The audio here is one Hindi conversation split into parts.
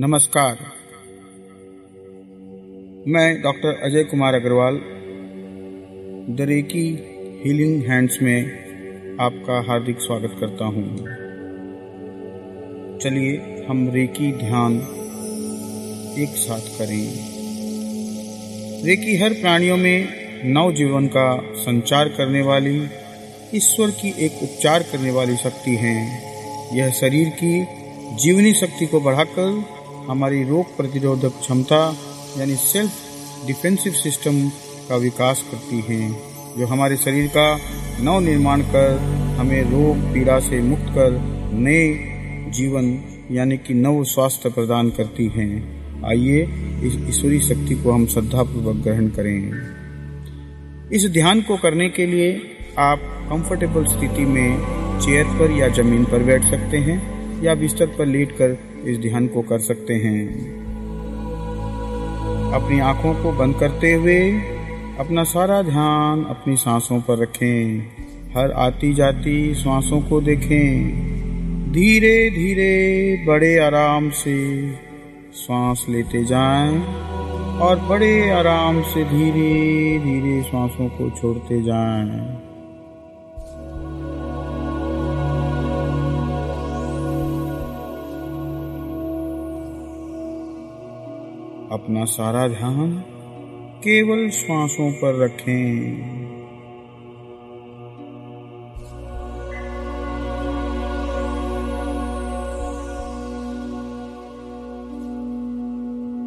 नमस्कार। मैं डॉक्टर अजय कुमार अग्रवाल, दरेकी हीलिंग हैंड्स में आपका हार्दिक स्वागत करता हूँ। चलिए हम रेकी ध्यान एक साथ करें। रेकी हर प्राणियों में नव जीवन का संचार करने वाली, ईश्वर की एक उपचार करने वाली शक्ति है। यह शरीर की जीवनी शक्ति को बढ़ाकर हमारी रोग प्रतिरोधक क्षमता, यानी सेल्फ डिफेंसिव सिस्टम का विकास करती है, जो हमारे शरीर का नव निर्माण कर हमें रोग, पीड़ा से मुक्त कर नए जीवन, यानी कि नव स्वास्थ्य प्रदान करती है। आइए इस ईश्वरी शक्ति को हम श्रद्धापूर्वक ग्रहण करें। इस ध्यान को करने के लिए आप कंफर्टेबल स्थिति में चेयर पर या ज़मीन पर बैठ सकते हैं, या बिस्तर पर लेटकर इस ध्यान को कर सकते हैं। अपनी आँखों को बंद करते हुए अपना सारा ध्यान अपनी सांसों पर रखें। हर आती जाती सांसों को देखें। धीरे धीरे बड़े आराम से सांस लेते जाएँ और बड़े आराम से धीरे धीरे सांसों को छोड़ते जाएँ। अपना सारा ध्यान केवल श्वासों पर रखें।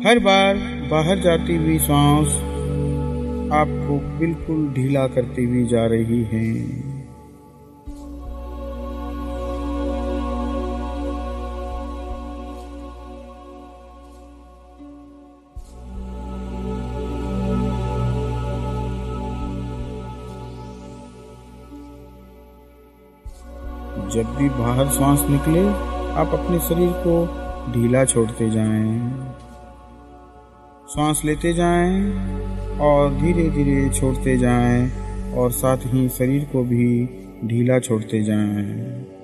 हर बार बाहर जाती हुई सांस आपको बिल्कुल ढीला करती हुई जा रही है। जब भी बाहर सांस निकले, आप अपने शरीर को ढीला छोड़ते जाएँ। सांस लेते जाएँ और धीरे धीरे छोड़ते जाएँ और साथ ही शरीर को भी ढीला छोड़ते जाएँ।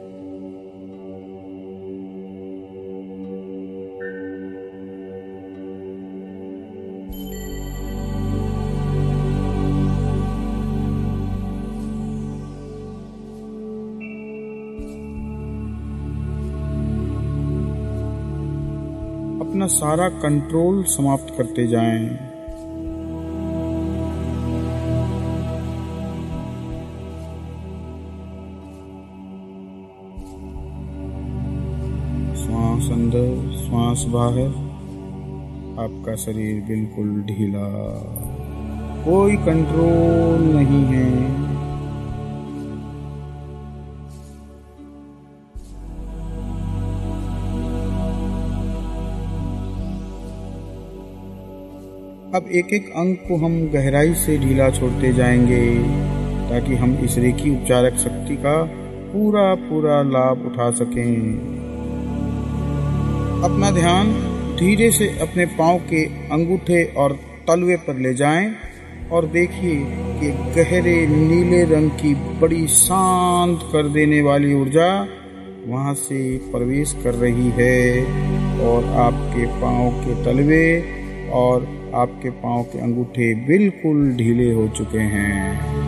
अपना सारा कंट्रोल समाप्त करते जाएँ। श्वास अंदर, श्वास बाहर। आपका शरीर बिल्कुल ढीला। कोई कंट्रोल नहीं है। अब एक एक अंग को हम गहराई से ढीला छोड़ते जाएँगे, ताकि हम इस रेखी उपचारक शक्ति का पूरा पूरा लाभ उठा सकें। अपना ध्यान धीरे से अपने पाँव के अंगूठे और तलवे पर ले जाएँ, और देखिए कि गहरे नीले रंग की बड़ी शांत कर देने वाली ऊर्जा वहाँ से प्रवेश कर रही है, और आपके पाँव के तलवे और आपके पाँव के अंगूठे बिल्कुल ढीले हो चुके हैं।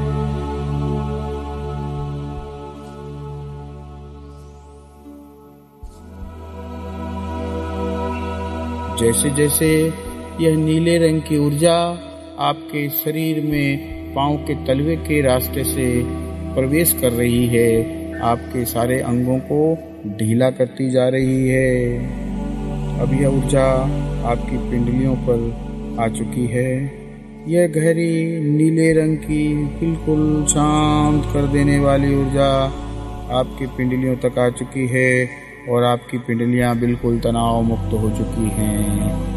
जैसे जैसे यह नीले रंग की ऊर्जा आपके शरीर में पाँव के तलवे के रास्ते से प्रवेश कर रही है, आपके सारे अंगों को ढीला करती जा रही है। अब यह ऊर्जा आपकी पिंडलियों पर आ चुकी है। यह गहरी नीले रंग की बिल्कुल शांत कर देने वाली ऊर्जा आपकी पिंडलियों तक आ चुकी है और आपकी पिंडलियाँ बिल्कुल तनाव मुक्त हो चुकी हैं।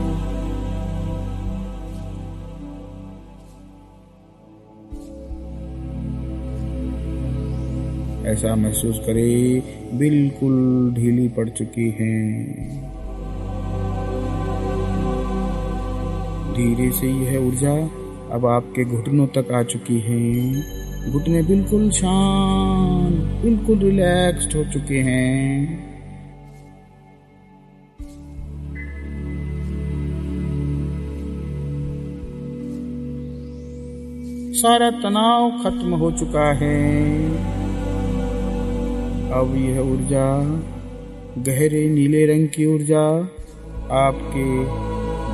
ऐसा महसूस करें, बिल्कुल ढीली पड़ चुकी हैं। धीरे से यह ऊर्जा अब आपके घुटनों तक आ चुकी है। घुटने बिल्कुल शांत, बिल्कुल रिलैक्स्ड हो चुके हैं। सारा तनाव खत्म हो चुका है। अब यह ऊर्जा, गहरे नीले रंग की ऊर्जा आपके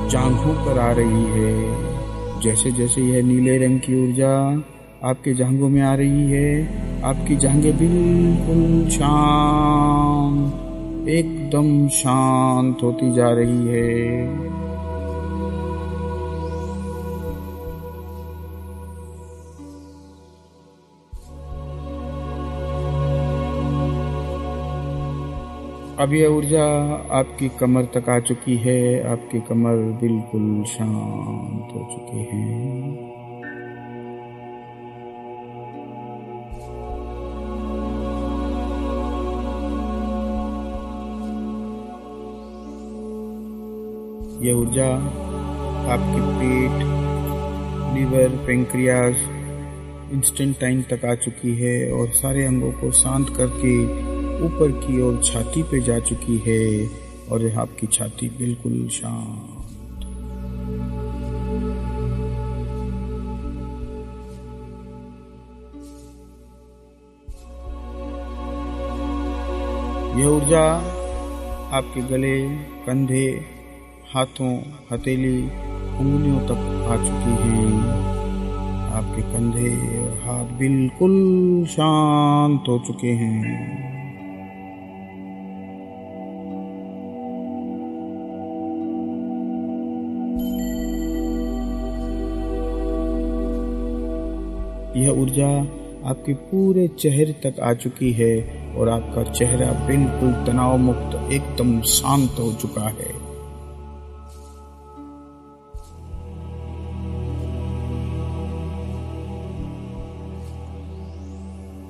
जांघों पर आ रही है। जैसे जैसे यह नीले रंग की ऊर्जा आपके जांघों में आ रही है, आपकी जांघें बिल्कुल शांत, एकदम शांत होती जा रही है। अब यह ऊर्जा आपकी कमर तक आ चुकी है, आपकी कमर बिल्कुल शांत हो चुकी है। यह ऊर्जा आपके पेट, लीवर पेंक्रियाज इंस्टेंट टाइम तक आ चुकी है और सारे अंगों को शांत करके ऊपर की ओर छाती पे जा चुकी है और आपकी छाती बिल्कुल शांत। यह ऊर्जा आपके गले, कंधे, हाथों, हथेली, उंगलियों तक आ चुकी है। आपके कंधे और हाथ बिल्कुल शांत हो चुके हैं। यह ऊर्जा आपके पूरे चेहरे तक आ चुकी है और आपका चेहरा बिल्कुल तनाव मुक्त एकदम शांत हो चुका है।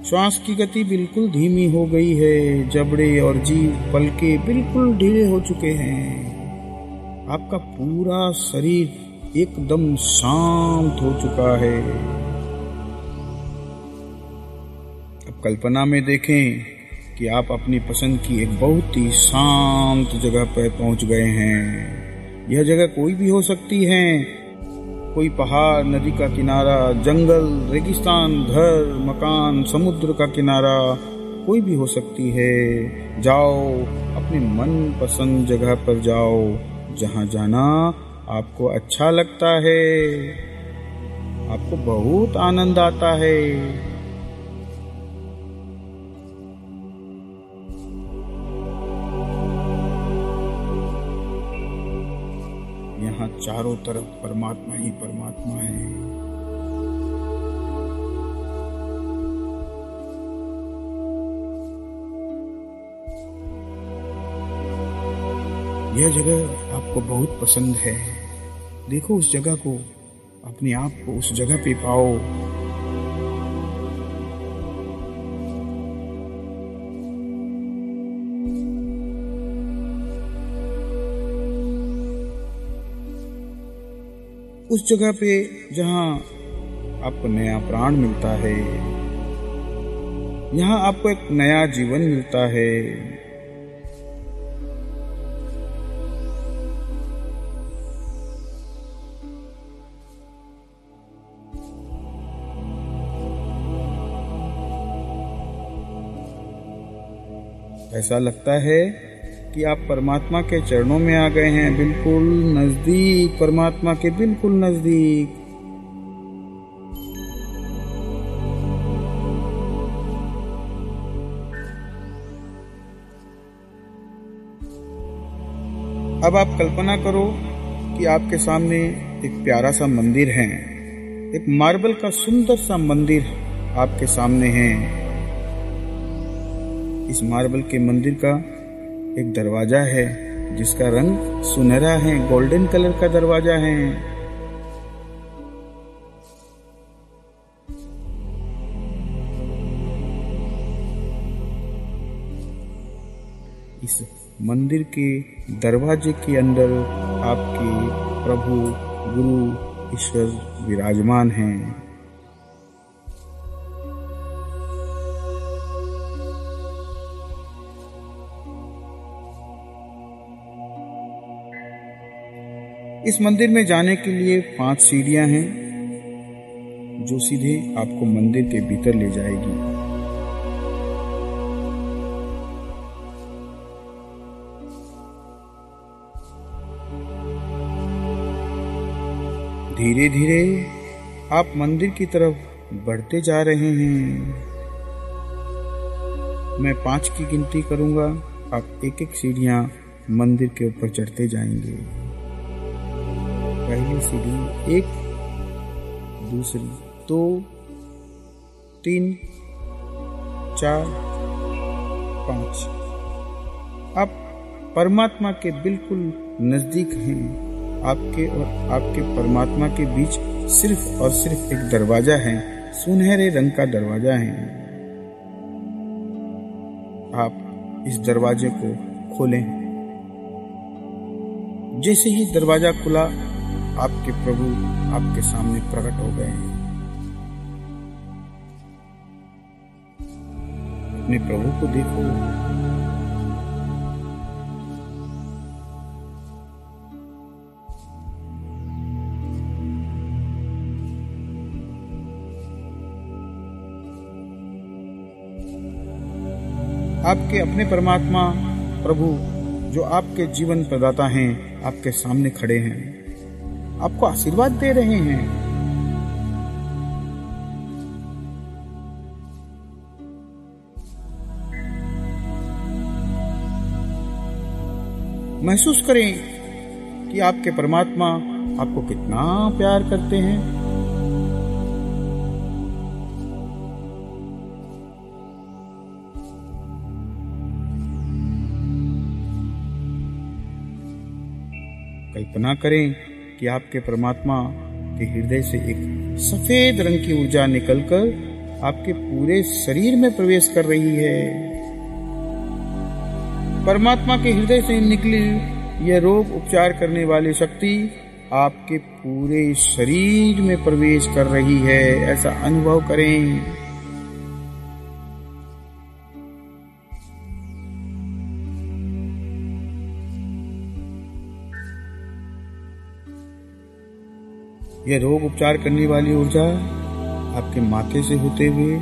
श्वास की गति बिल्कुल धीमी हो गई है, जबड़े और जीव पलके बिल्कुल ढीले हो चुके हैं। आपका पूरा शरीर एकदम शांत हो चुका है। कल्पना में देखें कि आप अपनी पसंद की एक बहुत ही शांत जगह पर पहुँच गए हैं। यह जगह कोई भी हो सकती है। कोई पहाड़, नदी का किनारा, जंगल, रेगिस्तान, घर, मकान, समुद्र का किनारा, कोई भी हो सकती है। जाओ, अपने मन पसंद जगह पर जाओ, जहाँ जाना आपको अच्छा लगता है। आपको बहुत आनंद आता है। यहाँ चारों तरफ़ परमात्मा ही परमात्मा है। यह जगह आपको बहुत पसंद है। देखो उस जगह को, अपने आप को उस जगह पे पाओ। उस जगह पे जहाँ आपको नया प्राण मिलता है, यहाँ आपको एक नया जीवन मिलता है। ऐसा लगता है कि आप परमात्मा के चरणों में आ गए हैं, बिल्कुल नज़दीक, परमात्मा के बिल्कुल नज़दीक। अब आप कल्पना करो कि आपके सामने एक प्यारा सा मंदिर है, एक मार्बल का सुंदर सा मंदिर आपके सामने है। इस मार्बल के मंदिर का एक दरवाज़ा है, जिसका रंग सुनहरा है, गोल्डन कलर का दरवाज़ा है। इस मंदिर के दरवाजे के अंदर आपके प्रभु, गुरु, ईश्वर विराजमान हैं। इस मंदिर में जाने के लिए पाँच सीढ़ियाँ हैं, जो सीधे आपको मंदिर के भीतर ले जाएगी। धीरे धीरे आप मंदिर की तरफ़ बढ़ते जा रहे हैं। मैं पाँच की गिनती करूँगा, आप एक एक सीढ़ियाँ मंदिर के ऊपर चढ़ते जाएँगे। पहली सीढ़ी एक, दूसरी दो, तीन, चार, पाँच। आप परमात्मा के बिल्कुल नज़दीक हैं। आपके और आपके परमात्मा के बीच सिर्फ़ और सिर्फ़ एक दरवाज़ा है। सुनहरे रंग का दरवाज़ा है। आप इस दरवाजे को खोलें। जैसे ही दरवाज़ा खुला आपके प्रभु आपके सामने प्रकट हो गए हैं। अपने प्रभु को देखो। आपके अपने परमात्मा प्रभु, जो आपके जीवन प्रदाता हैं, आपके सामने खड़े हैं। आपको आशीर्वाद दे रहे हैं। महसूस करें कि आपके परमात्मा आपको कितना प्यार करते हैं। कल्पना करें कि आपके परमात्मा के हृदय से एक सफ़ेद रंग की ऊर्जा निकलकर आपके पूरे शरीर में प्रवेश कर रही है। परमात्मा के हृदय से निकली यह रोग उपचार करने वाली शक्ति आपके पूरे शरीर में प्रवेश कर रही है। ऐसा अनुभव करें। यह रोग उपचार करने वाली ऊर्जा आपके माथे से होते हुए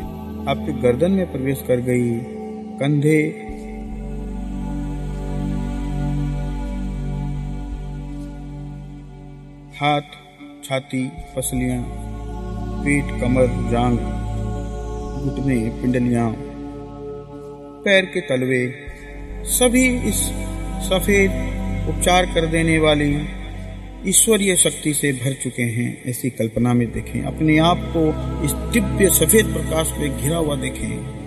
आपके गर्दन में प्रवेश कर गई। कंधे। हाथ, छाती पसलियाँ पेट कमर, जांग, घुटने, पिंडलियाँ, पैर के तलवे, सभी इस सफ़ेद उपचार कर देने वाली ईश्वरीय शक्ति से भर चुके हैं, ऐसी कल्पना में देखें। अपने आप को इस दिव्य सफ़ेद प्रकाश में घिरा हुआ देखें।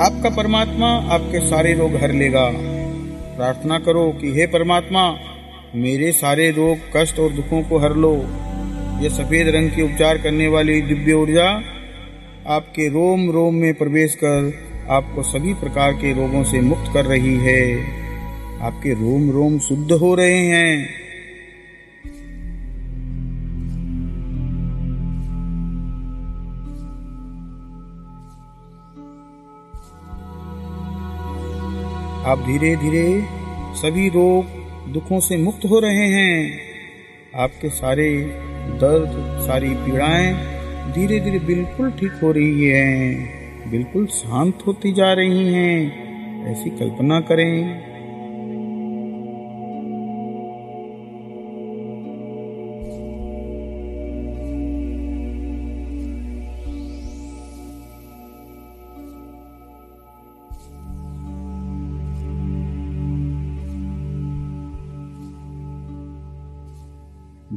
आपका परमात्मा आपके सारे रोग हर लेगा। प्रार्थना करो कि हे परमात्मा, मेरे सारे रोग, कष्ट और दुखों को हर लो। ये सफ़ेद रंग की उपचार करने वाली दिव्य ऊर्जा आपके रोम रोम में प्रवेश कर आपको सभी प्रकार के रोगों से मुक्त कर रही है। आपके रोम रोम शुद्ध हो रहे हैं। आप धीरे धीरे सभी रोग दुखों से मुक्त हो रहे हैं। आपके सारे दर्द, सारी पीड़ाएँ धीरे धीरे बिल्कुल ठीक हो रही हैं, बिल्कुल शांत होती जा रही हैं। ऐसी कल्पना करें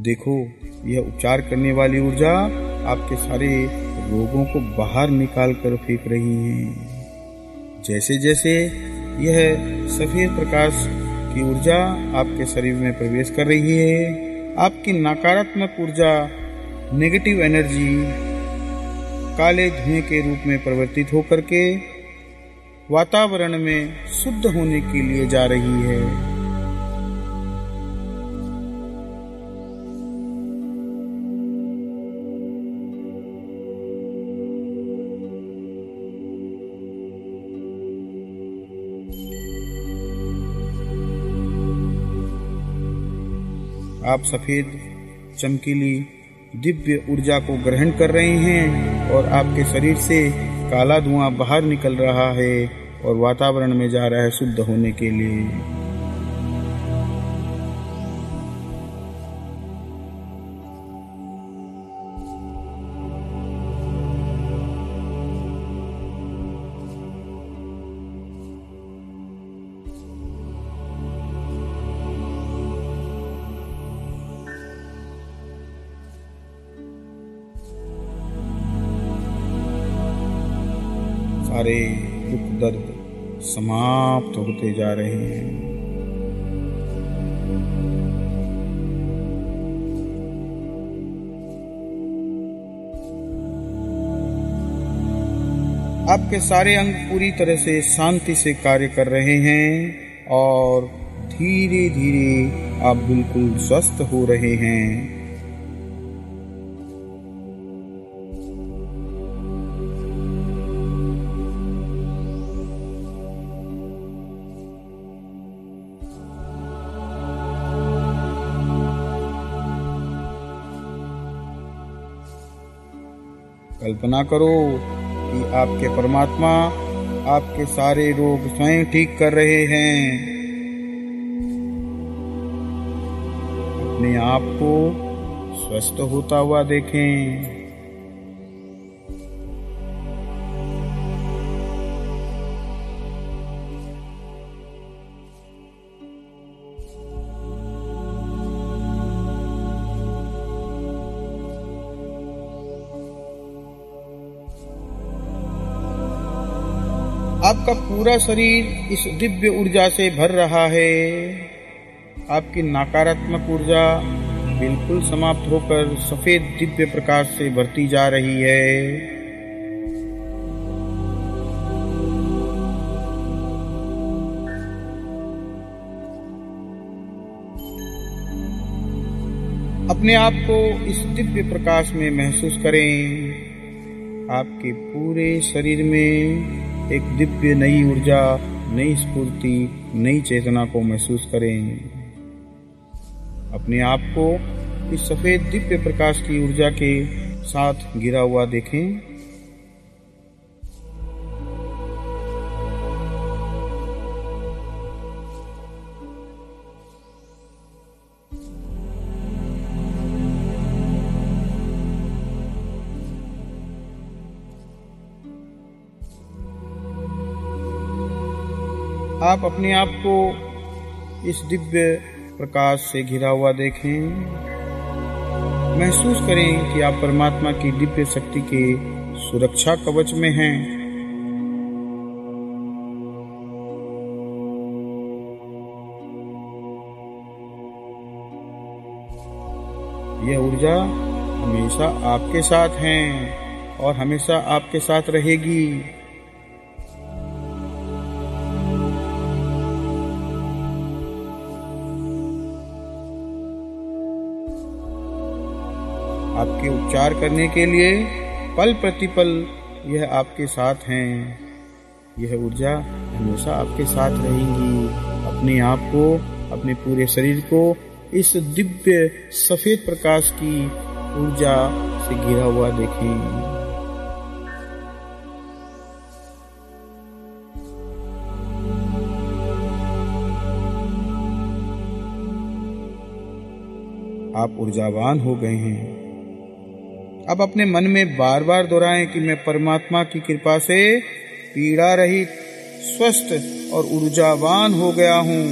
देखो, यह उपचार करने वाली ऊर्जा आपके सारे रोगों को बाहर निकाल कर फेंक रही है। जैसे जैसे यह सफ़ेद प्रकाश की ऊर्जा आपके शरीर में प्रवेश कर रही है, आपकी नकारात्मक ऊर्जा नेगेटिव एनर्जी काले धुएँ के रूप में परिवर्तित होकर के वातावरण में शुद्ध होने के लिए जा रही है। आप सफ़ेद, चमकीली, दिव्य ऊर्जा को ग्रहण कर रहे हैं और आपके शरीर से काला धुआँ बाहर निकल रहा है और वातावरण में जा रहा है शुद्ध होने के लिए। सारे दुख दर्द समाप्त होते जा रहे हैं। आपके सारे अंग पूरी तरह से शांति से कार्य कर रहे हैं और धीरे धीरे आप बिल्कुल स्वस्थ हो रहे हैं। कल्पना करो कि आपके परमात्मा आपके सारे रोग स्वयं ठीक कर रहे हैं। अपने आप को स्वस्थ होता हुआ देखें। पूरा शरीर इस दिव्य ऊर्जा से भर रहा है। आपकी नकारात्मक ऊर्जा बिल्कुल समाप्त होकर सफ़ेद दिव्य प्रकाश से भरती जा रही है। अपने आप को इस दिव्य प्रकाश में महसूस करें। आपके पूरे शरीर में एक दिव्य नई ऊर्जा, नई स्फूर्ति, नई चेतना को महसूस करें अपने आप को इस सफ़ेद दिव्य प्रकाश की ऊर्जा के साथ गिरा हुआ देखें। आप अपने आप को इस दिव्य प्रकाश से घिरा हुआ देखें। महसूस करें कि आप परमात्मा की दिव्य शक्ति के सुरक्षा कवच में हैं। यह ऊर्जा हमेशा आपके साथ है और हमेशा आपके साथ रहेगी। आपके उपचार करने के लिए पल प्रतिपल यह आपके साथ हैं। यह ऊर्जा हमेशा आपके साथ रहेंगी। अपने आप को, अपने पूरे शरीर को इस दिव्य सफ़ेद प्रकाश की ऊर्जा से घिरा हुआ देखें। आप ऊर्जावान हो गए हैं। अब अपने मन में बार बार दोहराएँ कि मैं परमात्मा की कृपा से पीड़ा रहित, स्वस्थ और ऊर्जावान हो गया हूँ।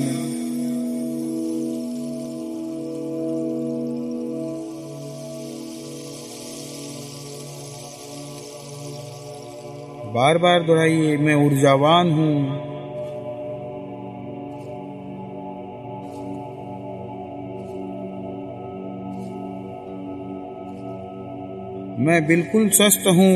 बार बार दोहराइए, मैं ऊर्जावान हूँ। मैं बिल्कुल स्वस्थ हूँ।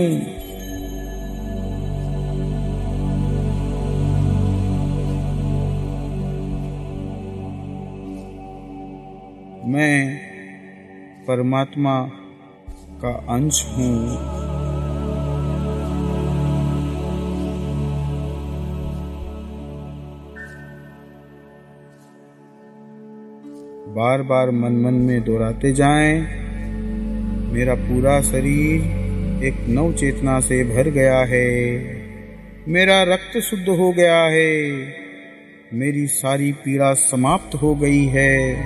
मैं परमात्मा का अंश हूँ। बार बार मन मन में दोहराते जाएँ, मेरा पूरा शरीर एक नव चेतना से भर गया है। मेरा रक्त शुद्ध हो गया है। मेरी सारी पीड़ा समाप्त हो गई है।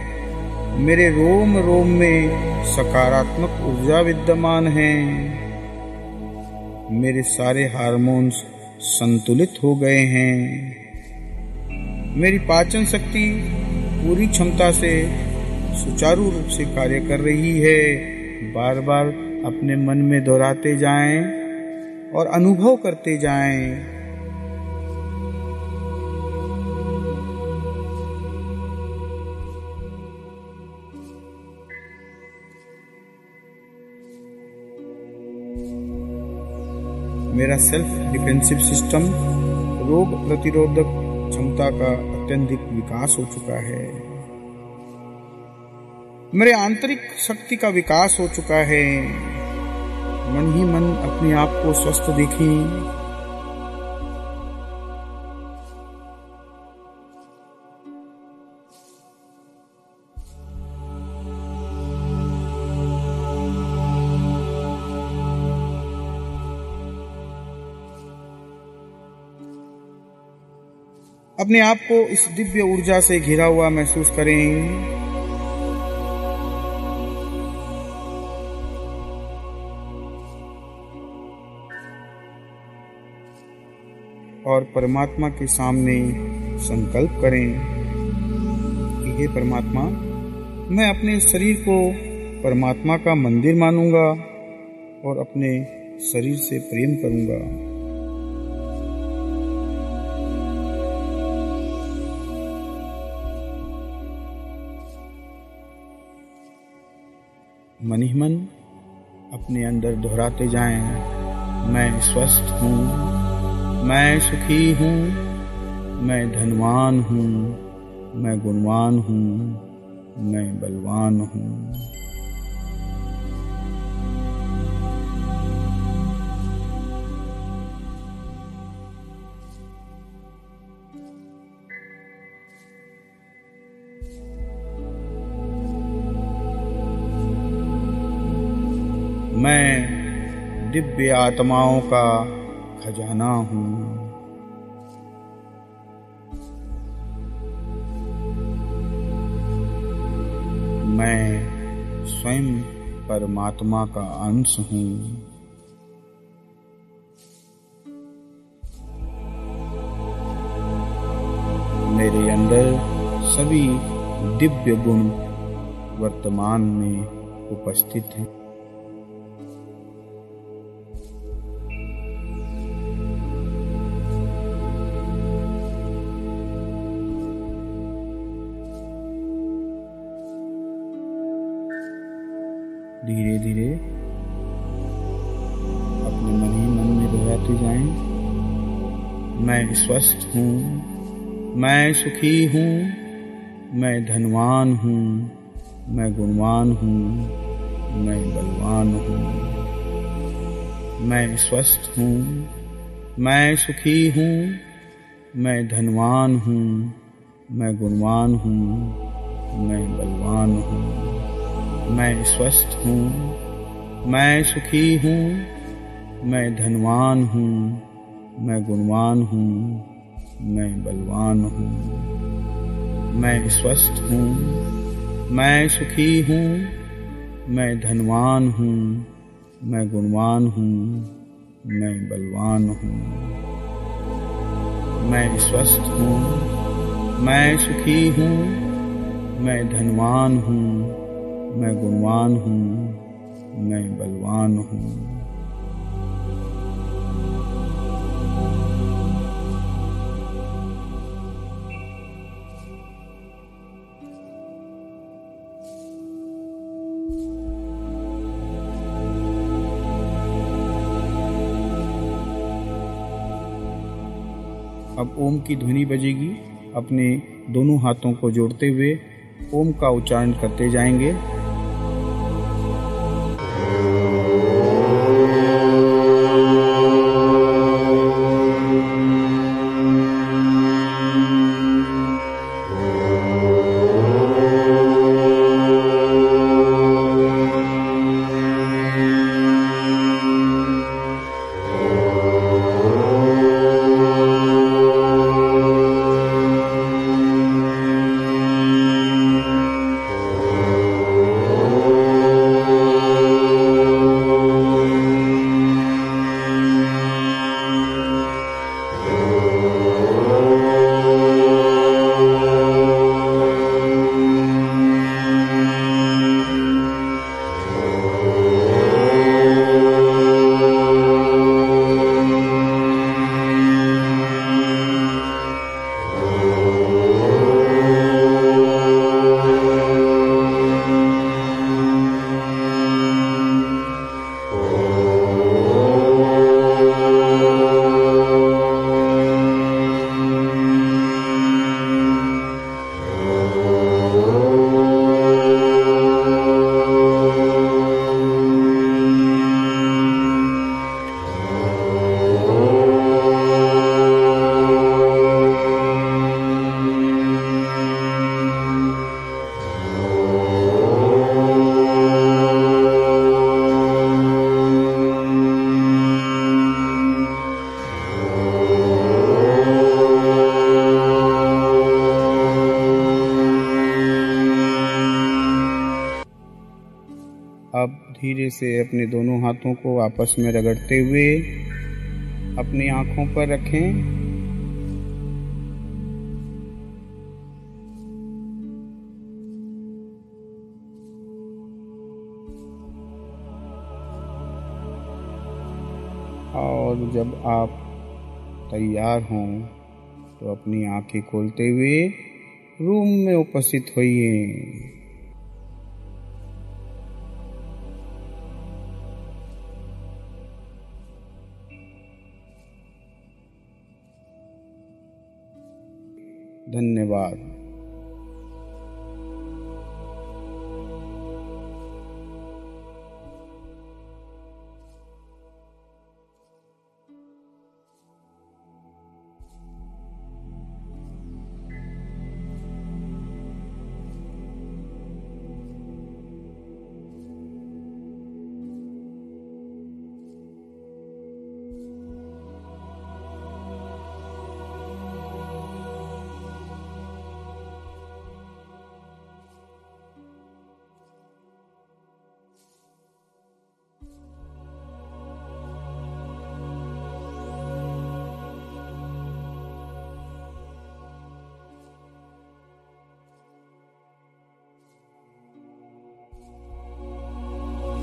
मेरे रोम रोम में सकारात्मक ऊर्जा विद्यमान है। मेरे सारे हार्मोन्स संतुलित हो गए हैं। मेरी पाचन शक्ति पूरी क्षमता से सुचारू रूप से कार्य कर रही है। बार बार अपने मन में दोहराते जाएँ और अनुभव करते जाएँ। मेरा सेल्फ डिफेंसिव सिस्टम रोग प्रतिरोधक क्षमता का अत्यधिक विकास हो चुका है। मेरे आंतरिक शक्ति का विकास हो चुका है। मन ही मन अपने आप को स्वस्थ देखें। अपने आप को इस दिव्य ऊर्जा से घिरा हुआ महसूस करें। और परमात्मा के सामने संकल्प करें कि हे परमात्मा, मैं अपने शरीर को परमात्मा का मंदिर मानूँगा और अपने शरीर से प्रेम करूँगा। मन ही मन अपने अंदर दोहराते जाएँ। मैं स्वस्थ हूँ। मैं सुखी हूँ, मैं धनवान हूँ, मैं गुणवान हूँ, मैं बलवान हूँ। मैं दिव्य आत्माओं का खजाना हूँ। मैं स्वयं परमात्मा का अंश हूँ। मेरे अंदर सभी दिव्य गुण वर्तमान में उपस्थित हैं। स्वस्थ हूँ मैं सुखी हूँ मैं धनवान हूँ मैं गुणवान हूँ मैं बलवान हूँ मैं स्वस्थ हूँ मैं सुखी हूँ मैं धनवान हूँ मैं गुणवान हूँ मैं बलवान हूँ मैं स्वस्थ हूँ मैं सुखी हूँ मैं धनवान हूँ मैं गुणवान हूँ मैं बलवान हूँ मैं स्वस्थ हूँ मैं सुखी हूँ मैं धनवान हूँ मैं गुणवान हूँ मैं बलवान हूँ मैं स्वस्थ हूँ मैं सुखी हूँ मैं धनवान हूँ मैं गुणवान हूँ मैं बलवान हूँ अब ओम की ध्वनि बजेगी। अपने दोनों हाथों को जोड़ते हुए ओम का उच्चारण करते जाएँगे। धीरे से अपने दोनों हाथों को आपस में रगड़ते हुए अपनी आँखों पर रखें। और जब आप तैयार हों तो अपनी आँखें खोलते हुए रूम में उपस्थित होइए। धन्यवाद।